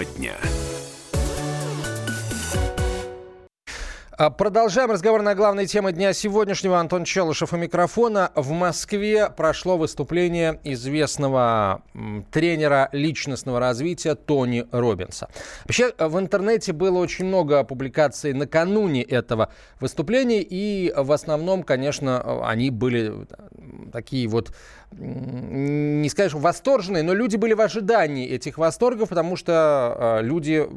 Тема дня. Продолжаем разговор на главной теме дня сегодняшнего. Антон Челышев у микрофона. В Москве прошло выступление известного тренера личностного развития Тони Робинса. Вообще, в интернете было очень много публикаций накануне этого выступления, и в основном, конечно, они были такие вот не скажешь восторженные, но люди были в ожидании этих восторгов, потому что а, люди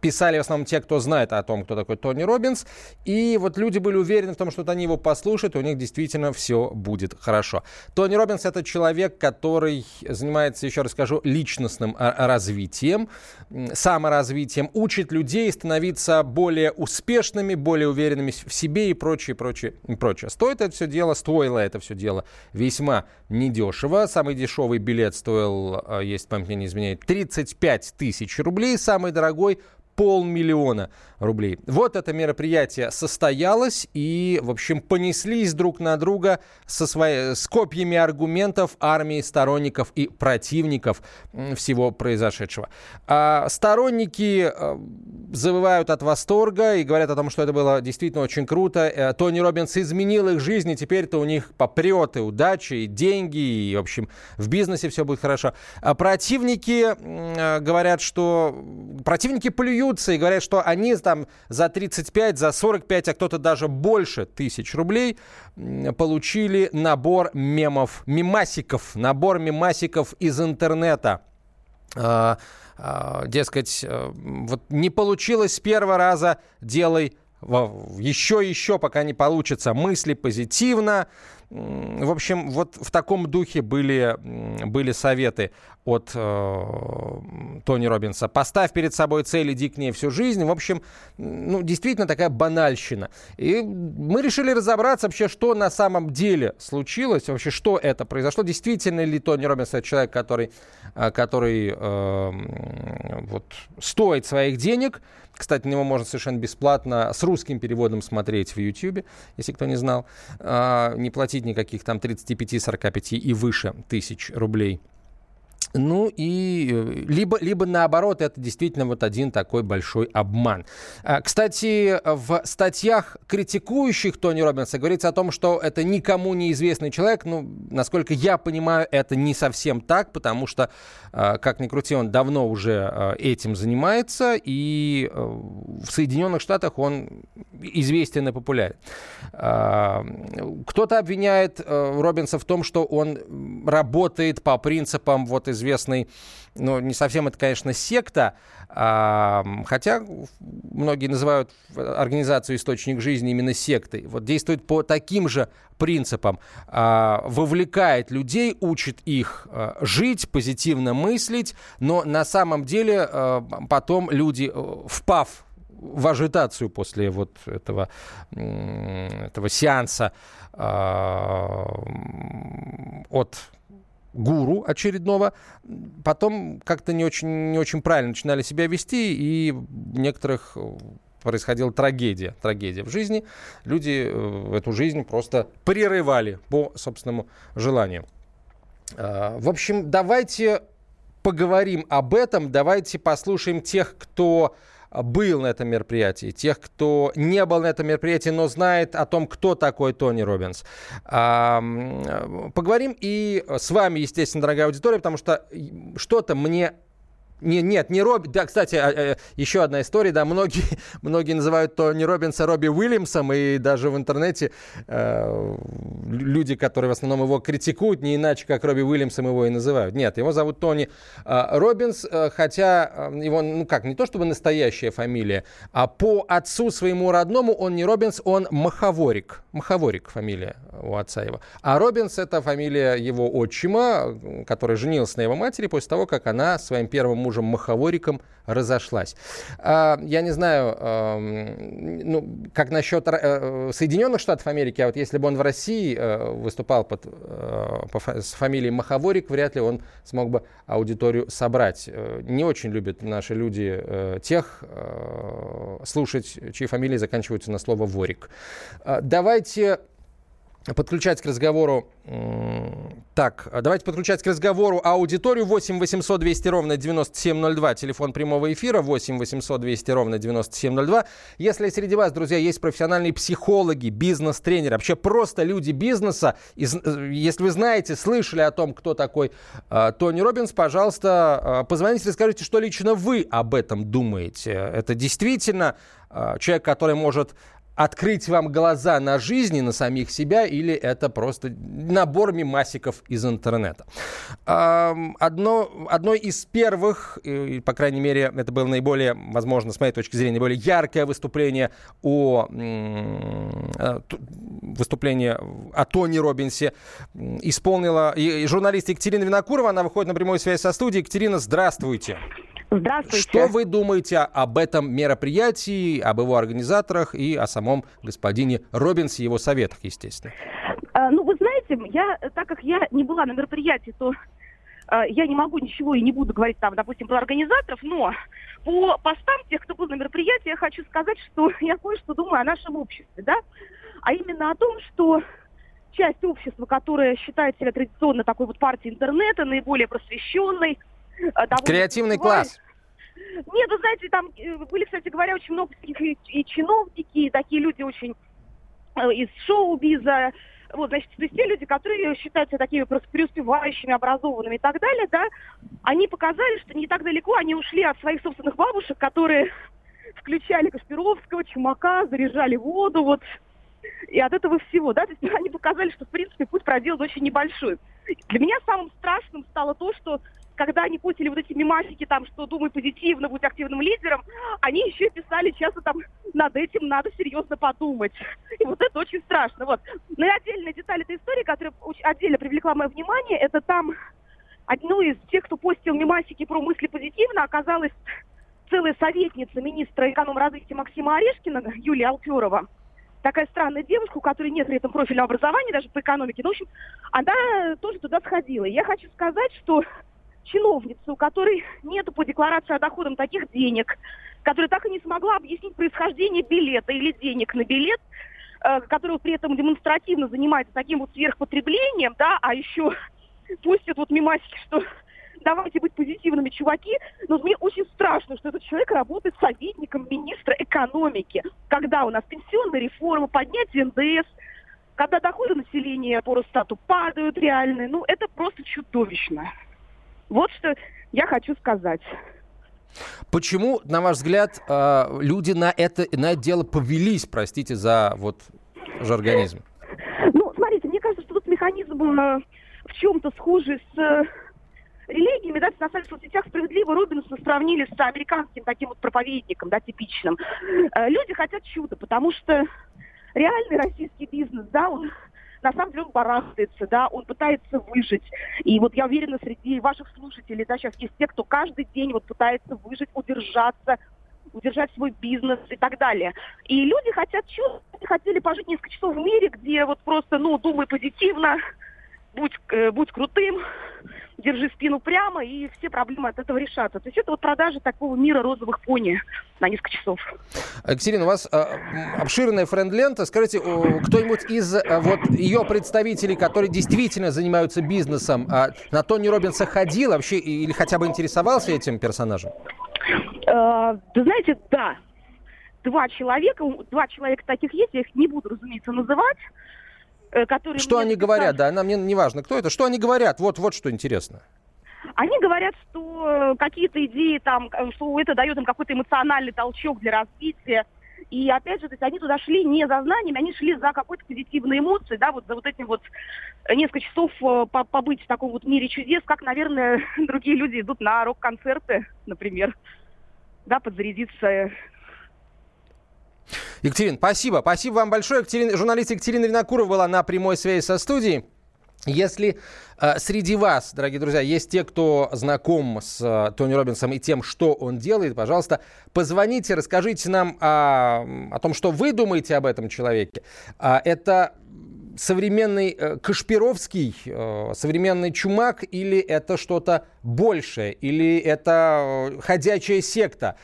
писали в основном те, кто знает о том, кто такой Тони Робинс. И вот люди были уверены в том, что вот они его послушают, и у них действительно все будет хорошо. Тони Робинс — это человек, который занимается, еще раз скажу, личностным а, развитием, саморазвитием, учит людей становиться более успешными, более уверенными в себе и прочее, прочее, прочее. Стоит это все дело, стоило это все дело весьма недешево. Самый дешевый билет стоил, а, если память не изменяет, 35 тысяч рублей. Самый дорогой полмиллиона рублей. Вот это мероприятие состоялось, и, в общем, понеслись друг на друга со своей, с копьями аргументов армии сторонников и противников всего произошедшего. А сторонники э, завывают от восторга и говорят о том, что это было действительно очень круто. Э, Тони Робинс изменил их жизнь, и теперь-то у них попрет и удачи, и деньги, и, в общем, в бизнесе все будет хорошо. А противники э, говорят, что... Противники плюются и говорят, что они там за 35, за 45, а кто-то даже больше тысяч рублей получили набор мемов, мемасиков, набор мемасиков из интернета. А, а, дескать, э, вот не получилось с первого раза, делай еще, еще, пока не получится. Мысли позитивно, в общем, вот в таком духе были, были советы от э, Тони Робинса. Поставь перед собой цель, иди к ней всю жизнь. В общем, ну, действительно такая банальщина. И мы решили разобраться вообще, что на самом деле случилось, вообще, что это произошло. Действительно ли Тони Робинс это человек, который, э, который э, вот, стоит своих денег, кстати, на него можно совершенно бесплатно с русским переводом смотреть в YouTube, если кто не знал. А, не платить никаких там 35, 45 и выше тысяч рублей ну и э, либо, либо наоборот, это действительно вот один такой большой обман. А, кстати, в статьях критикующих Тони Робинса говорится о том, что это никому неизвестный человек. Ну, насколько я понимаю, это не совсем так, потому что, а, как ни крути, он давно уже а, этим занимается, и э, в Соединенных Штатах он известен и популярен. Кто-то обвиняет э, Робинса в том, что он работает по принципам вот известных известный, ну, не совсем это, конечно, секта, а, хотя многие называют организацию «Источник жизни» именно сектой. Вот действует по таким же принципам. А, вовлекает людей, учит их а, жить, позитивно мыслить, но на самом деле а, потом люди, э, впав в ажитацию после вот этого, этого сеанса э, от гуру очередного, потом как-то не очень, не очень правильно начинали себя вести, и некоторых э, происходила трагедия, трагедия в жизни. Люди э, эту жизнь просто прерывали по собственному желанию. А, в общем, давайте поговорим об этом, давайте послушаем тех, кто был на этом мероприятии, тех, кто не был на этом мероприятии, но знает о том, кто такой Тони Робинс. Поговорим и с вами, естественно, дорогая аудитория, потому что что-то мне не, нет, не Робби. Да, кстати, а, э, еще одна история. Да, многие, многие называют Тони Робинса Робби Уильямсом, и даже в интернете э, люди, которые в основном его критикуют, не иначе, как Робби Уильямсом его и называют. Нет, его зовут Тони э, Робинс, э, хотя э, его, ну как, не то чтобы настоящая фамилия, а по отцу своему родному он не Робинс, он Махаворик. Махаворик фамилия у отца его. А Робинс это фамилия его отчима, который женился на его матери после того, как она своим первым мужем Махавориком разошлась. А, я не знаю, ну, как насчет э, Соединенных Штатов Америки, а вот если бы он в России э, выступал под, э, с фамилией Махаворик, вряд ли он смог бы аудиторию собрать. Не очень любят наши люди тех слушать, чьи фамилии заканчиваются на слово «ворик». А, давайте подключать к разговору... Так, давайте подключать к разговору аудиторию 8 800 200 ровно 9702, телефон прямого эфира 8 800 200 ровно 9702. Если среди вас, друзья, есть профессиональные психологи, бизнес-тренеры, вообще просто люди бизнеса, если вы знаете, слышали о том, кто такой э, Тони Робинс, пожалуйста, э, позвоните, расскажите, что лично вы об этом думаете. Это действительно э, человек, который может открыть вам глаза на жизнь и на самих себя, или это просто набор мимасиков из интернета. Одно, одно из первых, по крайней мере, это было наиболее, возможно, с моей точки зрения, наиболее яркое выступление о э, выступление о Тони Робинсе исполнила журналист Екатерина Винокурова. Она выходит на прямую связь со студией. Екатерина, здравствуйте. Здравствуйте. Что вы думаете об этом мероприятии, об его организаторах и о самом господине Робинсе и его советах, естественно? А, ну, вы знаете, я, так как я не была на мероприятии, то а, я не могу ничего и не буду говорить там, допустим, про организаторов, но по постам тех, кто был на мероприятии, я хочу сказать, что я кое-что думаю о нашем обществе, да, а именно о том, что часть общества, которая считает себя традиционно такой вот партией интернета, наиболее просвещенной, Креативный класс. Нет, вы знаете, там э, были, кстати говоря, очень много и, и чиновники, и такие люди очень э, из шоу-биза, вот, значит, то есть те люди, которые считаются такими просто преуспевающими, образованными и так далее, да, они показали, что не так далеко они ушли от своих собственных бабушек, которые включали Кашпировского, Чумака, заряжали воду, вот, и от этого всего, да, то есть они показали, что, в принципе, путь проделан очень небольшой. Для меня самым страшным стало то, что когда они пустили вот эти мемасики, там, что думай позитивно, будь активным лидером, они еще писали часто там, над этим надо серьезно подумать. И вот это очень страшно. Вот. Но и отдельная деталь этой истории, которая отдельно привлекла мое внимание, это там одну из тех, кто постил мемасики про мысли позитивно, оказалась целая советница министра эконом-развития Максима Орешкина, Юлия Алферова такая странная девушка, у которой нет при этом профильного образования, даже по экономике. Ну, в общем, она тоже туда сходила. Я хочу сказать, что чиновницу, у которой нету по декларации о доходах таких денег, которая так и не смогла объяснить происхождение билета или денег на билет, э, при этом демонстративно занимается таким вот сверхпотреблением, да, а еще пустят вот мимасики, что давайте быть позитивными, чуваки. Но мне очень страшно, что этот человек работает советником министра экономики. Когда у нас пенсионная реформа, поднятие НДС, когда доходы населения по Росстату падают реальные. Ну, это просто чудовищно. Вот что я хочу сказать. Почему, на ваш взгляд, э, люди на это, на это дело повелись, простите за вот жаргонизм? Ну, смотрите, мне кажется, что тут механизм э, в чем-то схожий с э, религиями, да, на самом соцсетях справедливо Робинсона сравнили с американским таким вот проповедником, да, типичным. Люди хотят чуда, потому что реальный российский бизнес, да, он на самом деле он барахтается, да, он пытается выжить. И вот я уверена, среди ваших слушателей, да, сейчас есть те, кто каждый день вот пытается выжить, удержаться, удержать свой бизнес и так далее. И люди хотят чувствовать, хотели пожить несколько часов в мире, где вот просто, ну, думай позитивно, будь, э, будь крутым, держи спину прямо, и все проблемы от этого решатся. То есть это вот продажа такого мира розовых пони на несколько часов. Екатерина, у вас э, обширная френд-лента. Скажите, кто-нибудь из э, вот ее представителей, которые действительно занимаются бизнесом, э, на Тони Робинса ходил вообще или хотя бы интересовался этим персонажем? Э, вы знаете, да. Два человека, два человека таких есть, я их не буду, разумеется, называть. Э, которые... Что они говорят, да, нам не, не важно, кто это, что они говорят, вот, вот что интересно. Они говорят, что э, какие-то идеи там, э, что это дает им какой-то эмоциональный толчок для развития. И опять же, то есть они туда шли не за знаниями, они шли за какой-то позитивной эмоцией, да, вот за вот этим вот несколько часов побыть в таком вот мире чудес, как, наверное, другие люди идут на рок-концерты, например, да, подзарядиться Екатерина, спасибо. Спасибо вам большое. Екатерина, журналист Екатерина Винокурова была на прямой связи со студией. Если э, среди вас, дорогие друзья, есть те, кто знаком с э, Тони Робинсом и тем, что он делает, пожалуйста, позвоните, расскажите нам о, о том, что вы думаете об этом человеке. А, это современный э, Кашпировский, э, современный Чумак, или это что-то большее, или это э, ходячая секта?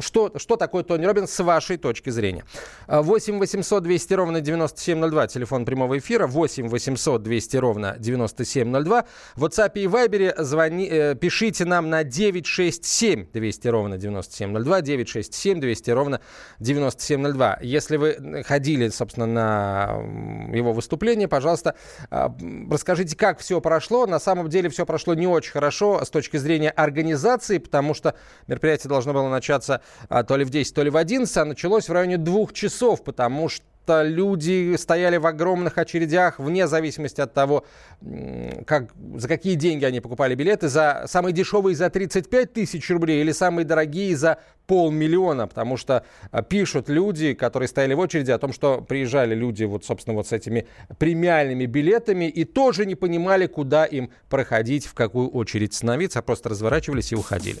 Что, что такое Тони Робинс с вашей точки зрения? 8 800 200 ровно 9702, телефон прямого эфира, 8 800 200 ровно 9702. В WhatsApp и Viber звони, э, пишите нам на 967 200 ровно 9702, 967 200 ровно 9702. Если вы ходили, собственно, на его выступление, пожалуйста, а, расскажите, как все прошло. На самом деле все прошло не очень хорошо с точки зрения организации, потому что мероприятие должно было начаться а, то ли в 10, то ли в 11, а началось в районе двух часов, потому что люди стояли в огромных очередях, вне зависимости от того, как, за какие деньги они покупали билеты, за самые дешевые за 35 тысяч рублей или самые дорогие за полмиллиона, потому что а, пишут люди, которые стояли в очереди, о том, что приезжали люди вот, собственно, вот с этими премиальными билетами и тоже не понимали, куда им проходить, в какую очередь становиться, а просто разворачивались и уходили.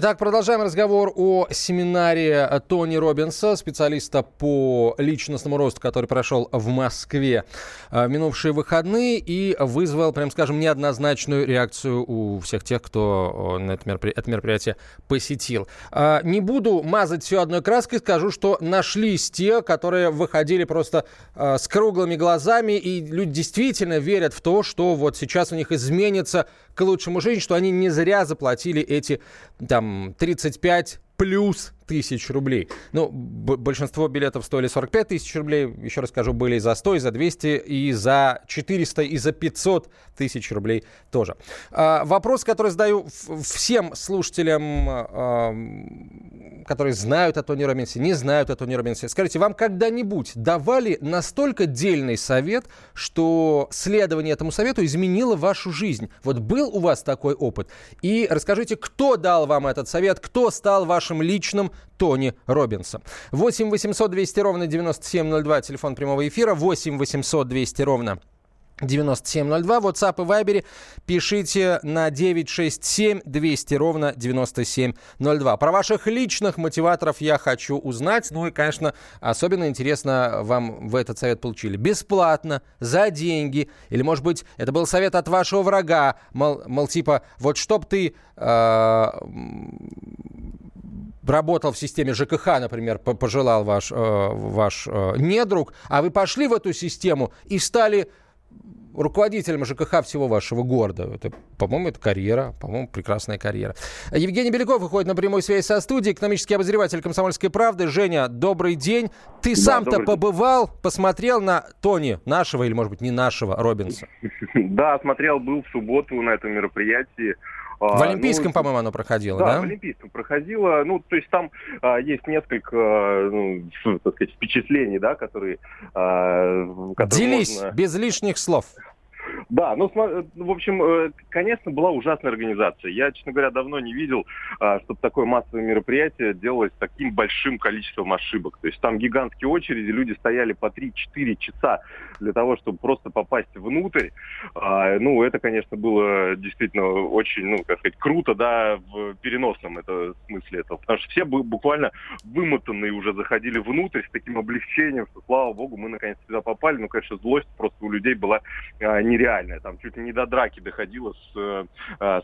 Итак, продолжаем разговор о семинаре Тони Робинса, специалиста по личностному росту, который прошел в Москве в э, минувшие выходные и вызвал, прям скажем, неоднозначную реакцию у всех тех, кто это, меропри... это мероприятие посетил. А, не буду мазать все одной краской, скажу, что нашлись те, которые выходили просто э, с круглыми глазами, и люди действительно верят в то, что вот сейчас у них изменится к лучшему жизнь, что они не зря заплатили эти там 35 плюс тысяч рублей. Ну, большинство билетов стоили 45 тысяч рублей. Еще раз скажу, были и за 100, и за 200, и за 400, и за 500 тысяч рублей тоже. А, вопрос, который задаю всем слушателям, а, которые знают о Тони Робинсе, не знают о Тони Робинсе. Скажите, вам когда-нибудь давали настолько дельный совет, что следование этому совету изменило вашу жизнь? Вот был у вас такой опыт? И расскажите, кто дал вам этот совет, кто стал вашим личным Тони Робинса. 8 800 200 ровно 9702, телефон прямого эфира. 8 800 200 ровно 9702. WhatsApp и Viber пишите на 967 200 ровно 9702. Про ваших личных мотиваторов я хочу узнать. Ну и, конечно, особенно интересно вам в этот совет получили. Бесплатно, за деньги. Или, может быть, это был совет от вашего врага. Мол, мол типа, вот чтоб ты... Э, работал в системе ЖКХ, например, пожелал ваш, э, ваш э, недруг, а вы пошли в эту систему и стали руководителем ЖКХ всего вашего города. Это, по-моему, это карьера, по-моему, прекрасная карьера. Евгений Беляков выходит на прямую связь со студией, экономический обозреватель «Комсомольской правды». Женя, добрый день. Ты да, сам-то побывал, посмотрел на Тони, нашего или, может быть, не нашего, Робинса? Да, смотрел, был в субботу на этом мероприятии. А, в Олимпийском, ну, по-моему, оно проходило, да? Да, в Олимпийском проходило. Ну, то есть там а, есть несколько, ну, так сказать, впечатлений, да, которые... А, которые Делись можно... без лишних слов. Да, ну, в общем, э, конечно, была ужасная организация. Я, честно говоря, давно не видел, а, чтобы такое массовое мероприятие делалось с таким большим количеством ошибок. То есть там гигантские очереди, люди стояли по 3-4 часа для того, чтобы просто попасть внутрь. А, ну, это, конечно, было действительно очень, ну, как сказать, круто, да, в переносном это смысле этого. Потому что все буквально вымотанные уже заходили внутрь с таким облегчением, что, слава богу, мы наконец сюда попали. Ну, конечно, злость просто у людей была а, нереальная. Там чуть ли не до драки доходило с, э,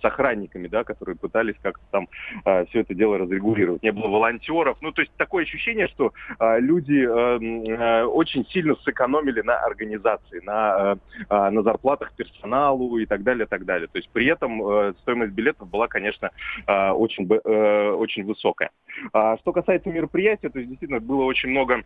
с охранниками, да, которые пытались как-то там э, все это дело разрегулировать. Не было волонтеров. Ну, то есть такое ощущение, что э, люди очень сильно сэкономили на организации, на, на зарплатах персоналу и так далее, так далее. То есть при этом стоимость билетов была, конечно, очень, очень высокая. А что касается мероприятия, то есть действительно было очень много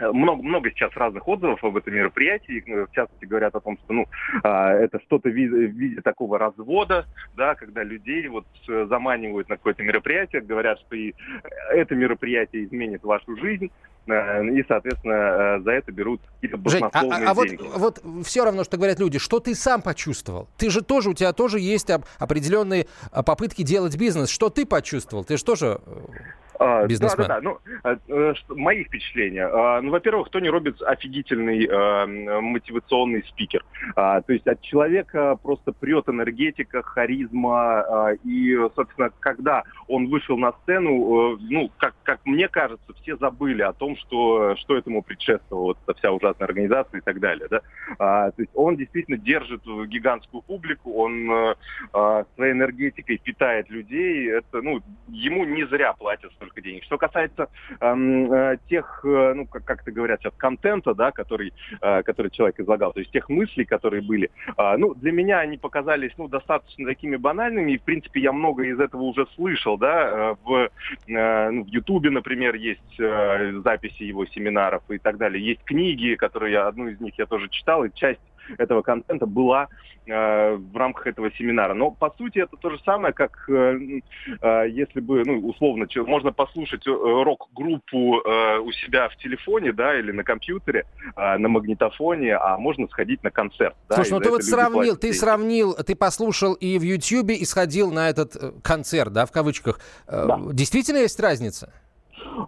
много, много сейчас разных отзывов об этом мероприятии. В частности, говорят о том, что ну, а, это что-то в виде, в виде такого развода, да, когда людей вот заманивают на какое-то мероприятие, говорят, что и это мероприятие изменит вашу жизнь, э, и, соответственно, э, за это берут какие-то баснословные Жень, а, а, деньги. Вот, вот все равно, что говорят люди, что ты сам почувствовал? Ты же тоже, у тебя тоже есть определенные попытки делать бизнес. Что ты почувствовал? Ты же тоже э, бизнесмен. Да, да, да. Ну, э, э, мои впечатления. А, ну, во-первых, Тони Робинс офигительный э, мотивационный спикер. А, то есть от человека просто прет энергетика, харизма. И, собственно, когда он вышел на сцену, ну, как, как мне кажется, все забыли о том, что, что этому предшествовало, эта вся ужасная организация и так далее. Да? То есть он действительно держит гигантскую публику, он своей энергетикой питает людей. Это, ну, ему не зря платят столько денег. Что касается эм, э, тех, э, ну, как, как это говорят сейчас, контента, да, который, э, который человек излагал, то есть тех мыслей, которые были, э, ну, для меня они показались, ну, достаточно такими банальными, и, в принципе, я много из этого уже слышал, да, э, в, э, ну, например, есть э, записи его семинаров и так далее, есть книги, которые я, одну из них я тоже читал, и часть этого контента была э, в рамках этого семинара. Но по сути это то же самое, как э, э, если бы, ну, условно, можно послушать э, рок-группу э, у себя в телефоне, да, или на компьютере, э, на магнитофоне, а можно сходить на концерт. Слушай, да, ну ты вот сравнил, ты сравнил, ты послушал и в Ютьюбе, и сходил на этот э, концерт, да, в кавычках. Э, да. Действительно есть разница?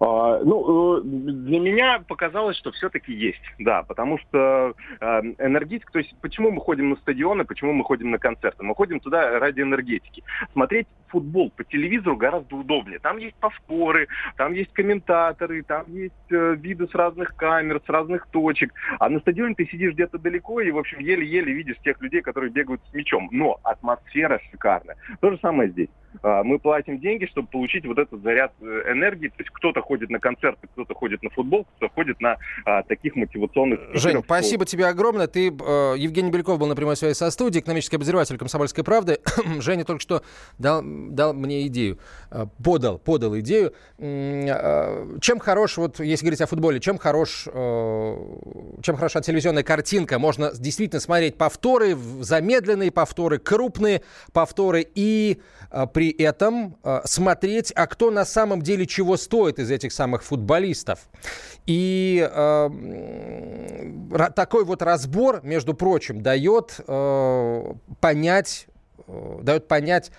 А, ну, э, для меня показалось, что все-таки есть, да, потому что э, энергетика, то есть почему мы ходим на стадионы, почему мы ходим на концерты? Мы ходим туда ради энергетики. Смотреть футбол по телевизору гораздо удобнее. Там есть повторы, там есть комментаторы, там есть э, виды с разных камер, с разных точек. А на стадионе ты сидишь где-то далеко и, в общем, еле-еле видишь тех людей, которые бегают с мячом. Но атмосфера шикарная. То же самое здесь. А, мы платим деньги, чтобы получить вот этот заряд э, энергии. То есть кто-то ходит на концерты, кто-то ходит на футбол, кто-то ходит на а, таких мотивационных... Жень, спасибо тебе огромное. Ты, э, Евгений Беляков был на прямой связи со студией, экономический обозреватель «Комсомольской правды». Женя только что дал, дал мне идею, э, подал, подал идею. Э, чем хорош, вот если говорить о футболе, чем хорош, э, чем хороша телевизионная картинка? Можно действительно смотреть повторы, замедленные повторы, крупные повторы и э, при этом э, смотреть, а кто на самом деле чего стоит из этих самых футболистов. И э, такой вот разбор, между прочим, дает э, понять э, дает понять,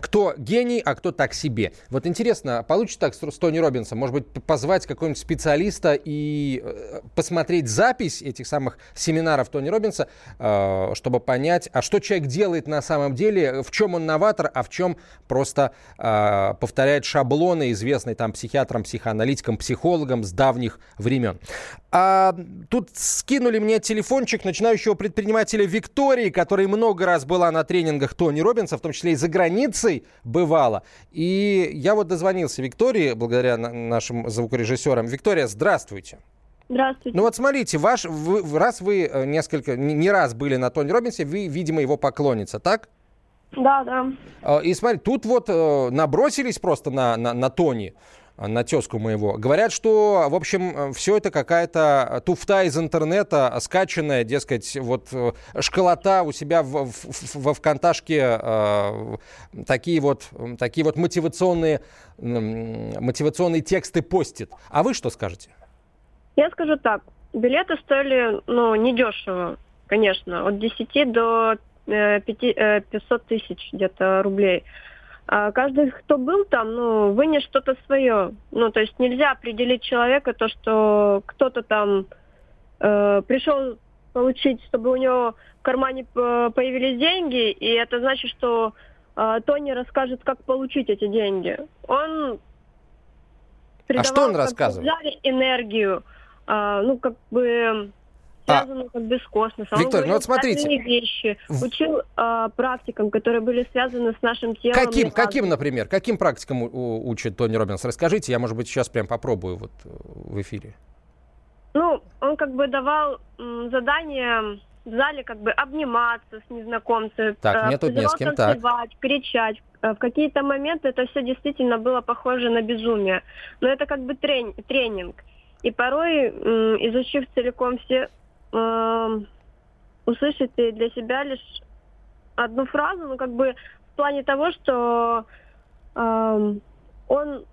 кто гений, а кто так себе. Вот интересно, получится так с Тони Робинсом? Может быть, позвать какого-нибудь специалиста и э, посмотреть запись этих самых семинаров Тони Робинса, э, чтобы понять, а что человек делает на самом деле, в чем он новатор, а в чем просто э, повторяет шаблоны, известные там психиатрам, психоаналитикам, психологам с давних времен. А, тут скинули мне телефончик начинающего предпринимателя Виктории, которая много раз была на тренингах Тони Робинса, в том числе и за границей бывала. И я вот дозвонился Виктории, благодаря нашим звукорежиссерам. Виктория, здравствуйте. Здравствуйте. Ну вот смотрите, ваш, вы, раз вы э, несколько, не раз были на Тони Робинсе, вы, видимо, его поклонница, так? Да, да. А, и смотри, тут вот э, набросились просто на, на, на Тони на тезку моего. Говорят, что, в общем, все это какая-то туфта из интернета, скачанная, дескать, вот э, школота у себя в, в, во ВКонташке э, такие вот, такие вот мотивационные, мотивационные тексты постит. А вы что скажете? Я скажу так. Билеты стоили, ну, недешево, конечно, от 10 до 500 э, тысяч где-то рублей. А каждый, кто был там, ну, вынес что-то свое. Ну, то есть нельзя определить человека то, что кто-то там э, пришел получить, чтобы у него в кармане появились деньги, и это значит, что э, Тони расскажет, как получить эти деньги. Он а что он рассказывает? энергию, э, ну, как бы связано а, космосом. Виктория, ну вот смотрите. вещи, учил э, практикам, которые были связаны с нашим телом. Каким, каким, например, каким практикам учит Тони Робинс? Расскажите, я, может быть, сейчас прям попробую вот э, в эфире. Ну, он как бы давал м, задание в зале как бы обниматься с незнакомцем, так, э, тут не с кем, танцевать, так. кричать. Э, в какие-то моменты это все действительно было похоже на безумие. Но это как бы трени- тренинг. И порой, изучив целиком все, э, услышите для себя лишь одну фразу, ну как бы в плане того, что э, он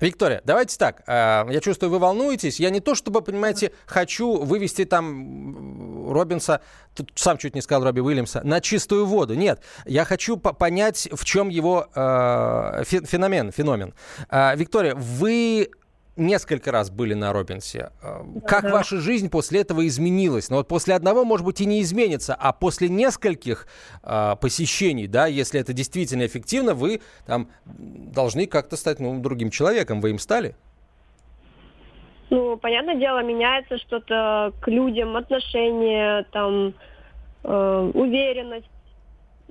Виктория, давайте так. Э, я чувствую, вы волнуетесь. Я не то чтобы, понимаете, хочу вывести там Робинса, тут сам чуть не сказал Робби Уильямса, на чистую воду. Нет, я хочу понять, в чем его э, феномен, феномен. Э, Виктория, вы несколько раз были на Робинсе. Э, как да. ваша жизнь после этого изменилась? Ну вот после одного, может быть, и не изменится, а после нескольких э, посещений, да, если это действительно эффективно, вы там должны как-то стать ну, другим человеком. Вы им стали? Ну, понятное дело, меняется что-то к людям, отношения, там, э, уверенность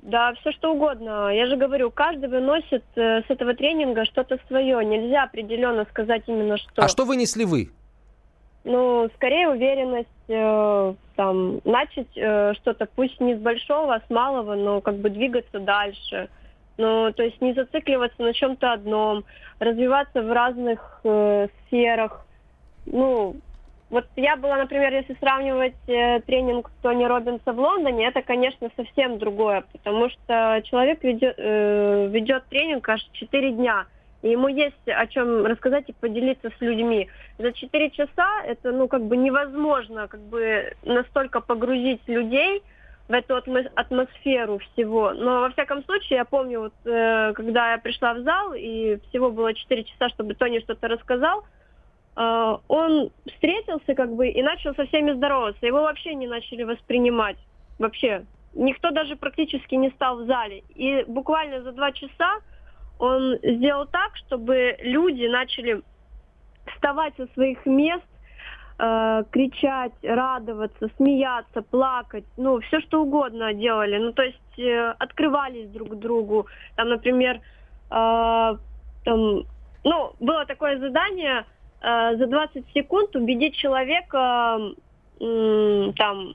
да, все что угодно. Я же говорю, каждый выносит э, с этого тренинга что-то свое. Нельзя определенно сказать именно что. А что вынесли вы? Ну, скорее уверенность, э, там, начать э, что-то, пусть не с большого, а с малого, но как бы двигаться дальше. Ну, то есть не зацикливаться на чем-то одном, развиваться в разных э, сферах. Ну, вот я была, например, если сравнивать э, тренинг Тони Робинса в Лондоне, это, конечно, совсем другое, потому что человек ведет, э, ведет тренинг аж 4 дня, и ему есть о чем рассказать и поделиться с людьми. За 4 часа это, ну, как бы невозможно, как бы настолько погрузить людей в эту атмосферу всего. Но, во всяком случае, я помню, вот, э, когда я пришла в зал, и всего было 4 часа, чтобы Тони что-то рассказал, Uh, он встретился как бы и начал со всеми здороваться. Его вообще не начали воспринимать. Вообще. Никто даже практически не стал в зале. И буквально за два часа он сделал так, чтобы люди начали вставать со своих мест, э, кричать, радоваться, смеяться, плакать, ну, все что угодно делали. Ну, то есть э, открывались друг другу. Там, например, э, там, ну, было такое задание – за 20 секунд убедить человека э, там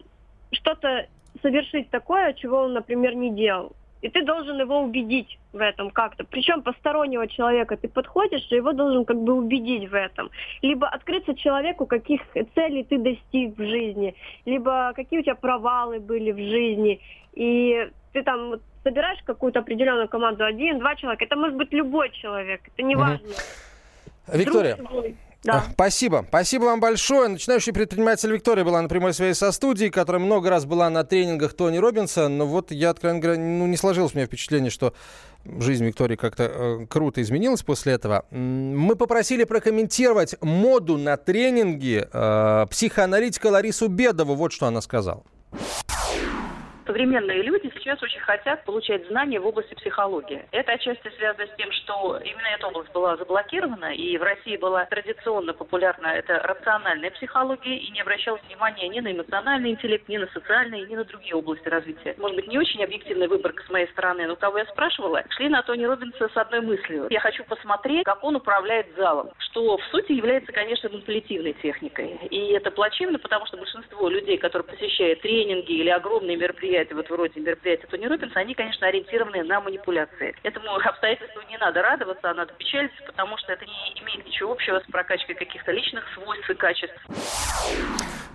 что-то совершить такое, чего он, например, не делал. И ты должен его убедить в этом как-то. Причем постороннего человека ты подходишь, и его должен как бы убедить в этом. Либо открыться человеку, каких целей ты достиг в жизни, либо какие у тебя провалы были в жизни. И ты там вот собираешь какую-то определенную команду, один, два человека. Это может быть любой человек, это не важно. Виктория, Друг да. Спасибо. Спасибо вам большое. Начинающий предприниматель Виктория была на прямой связи со студией, которая много раз была на тренингах Тони Робинса. Но вот я, откровенно говоря, ну, не сложилось у меня впечатление, что жизнь Виктории как-то э, круто изменилась после этого. Мы попросили прокомментировать моду на тренинги э, психоаналитика Ларису Бедову. Вот что она сказала современные люди сейчас очень хотят получать знания в области психологии. Это отчасти связано с тем, что именно эта область была заблокирована, и в России была традиционно популярна эта рациональная психология, и не обращалось внимания ни на эмоциональный интеллект, ни на социальный, ни на другие области развития. Может быть, не очень объективная выборка с моей стороны, но кого я спрашивала, шли на Тони Робинса с одной мыслью. Я хочу посмотреть, как он управляет залом, что в сути является, конечно, манипулятивной техникой. И это плачевно, потому что большинство людей, которые посещают тренинги или огромные мероприятия, мероприятия, вот вроде мероприятия Тони Робинса, они, конечно, ориентированы на манипуляции. Этому обстоятельству не надо радоваться, а надо печалиться, потому что это не имеет ничего общего с прокачкой каких-то личных свойств и качеств.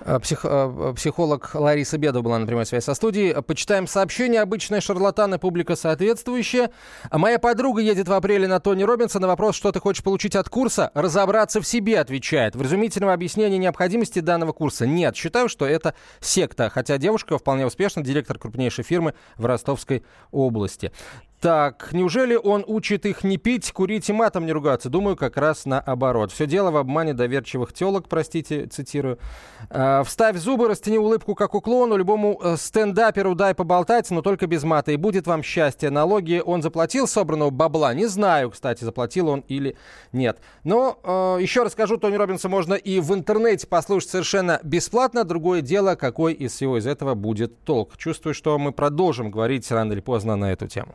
Э, псих, э, психолог Лариса Бедова была на прямой связи со студией. Почитаем сообщение. Обычные шарлатаны, публика соответствующая. Моя подруга едет в апреле на Тони Робинса. На вопрос, что ты хочешь получить от курса, разобраться в себе, отвечает. В разумительном объяснении необходимости данного курса нет. Считаю, что это секта. Хотя девушка вполне успешно, директор крупнейшей фирмы в Ростовской области. Так, неужели он учит их не пить, курить и матом не ругаться? Думаю, как раз наоборот. Все дело в обмане доверчивых телок, простите, цитирую. Э, вставь зубы, растяни улыбку, как у клоуна. Любому э, стендаперу дай поболтать, но только без мата. И будет вам счастье. Налоги он заплатил собранного бабла? Не знаю, кстати, заплатил он или нет. Но э, еще раз скажу, Тони Робинса можно и в интернете послушать совершенно бесплатно. Другое дело, какой из всего из этого будет толк. Чувствую, что мы продолжим говорить рано или поздно на эту тему.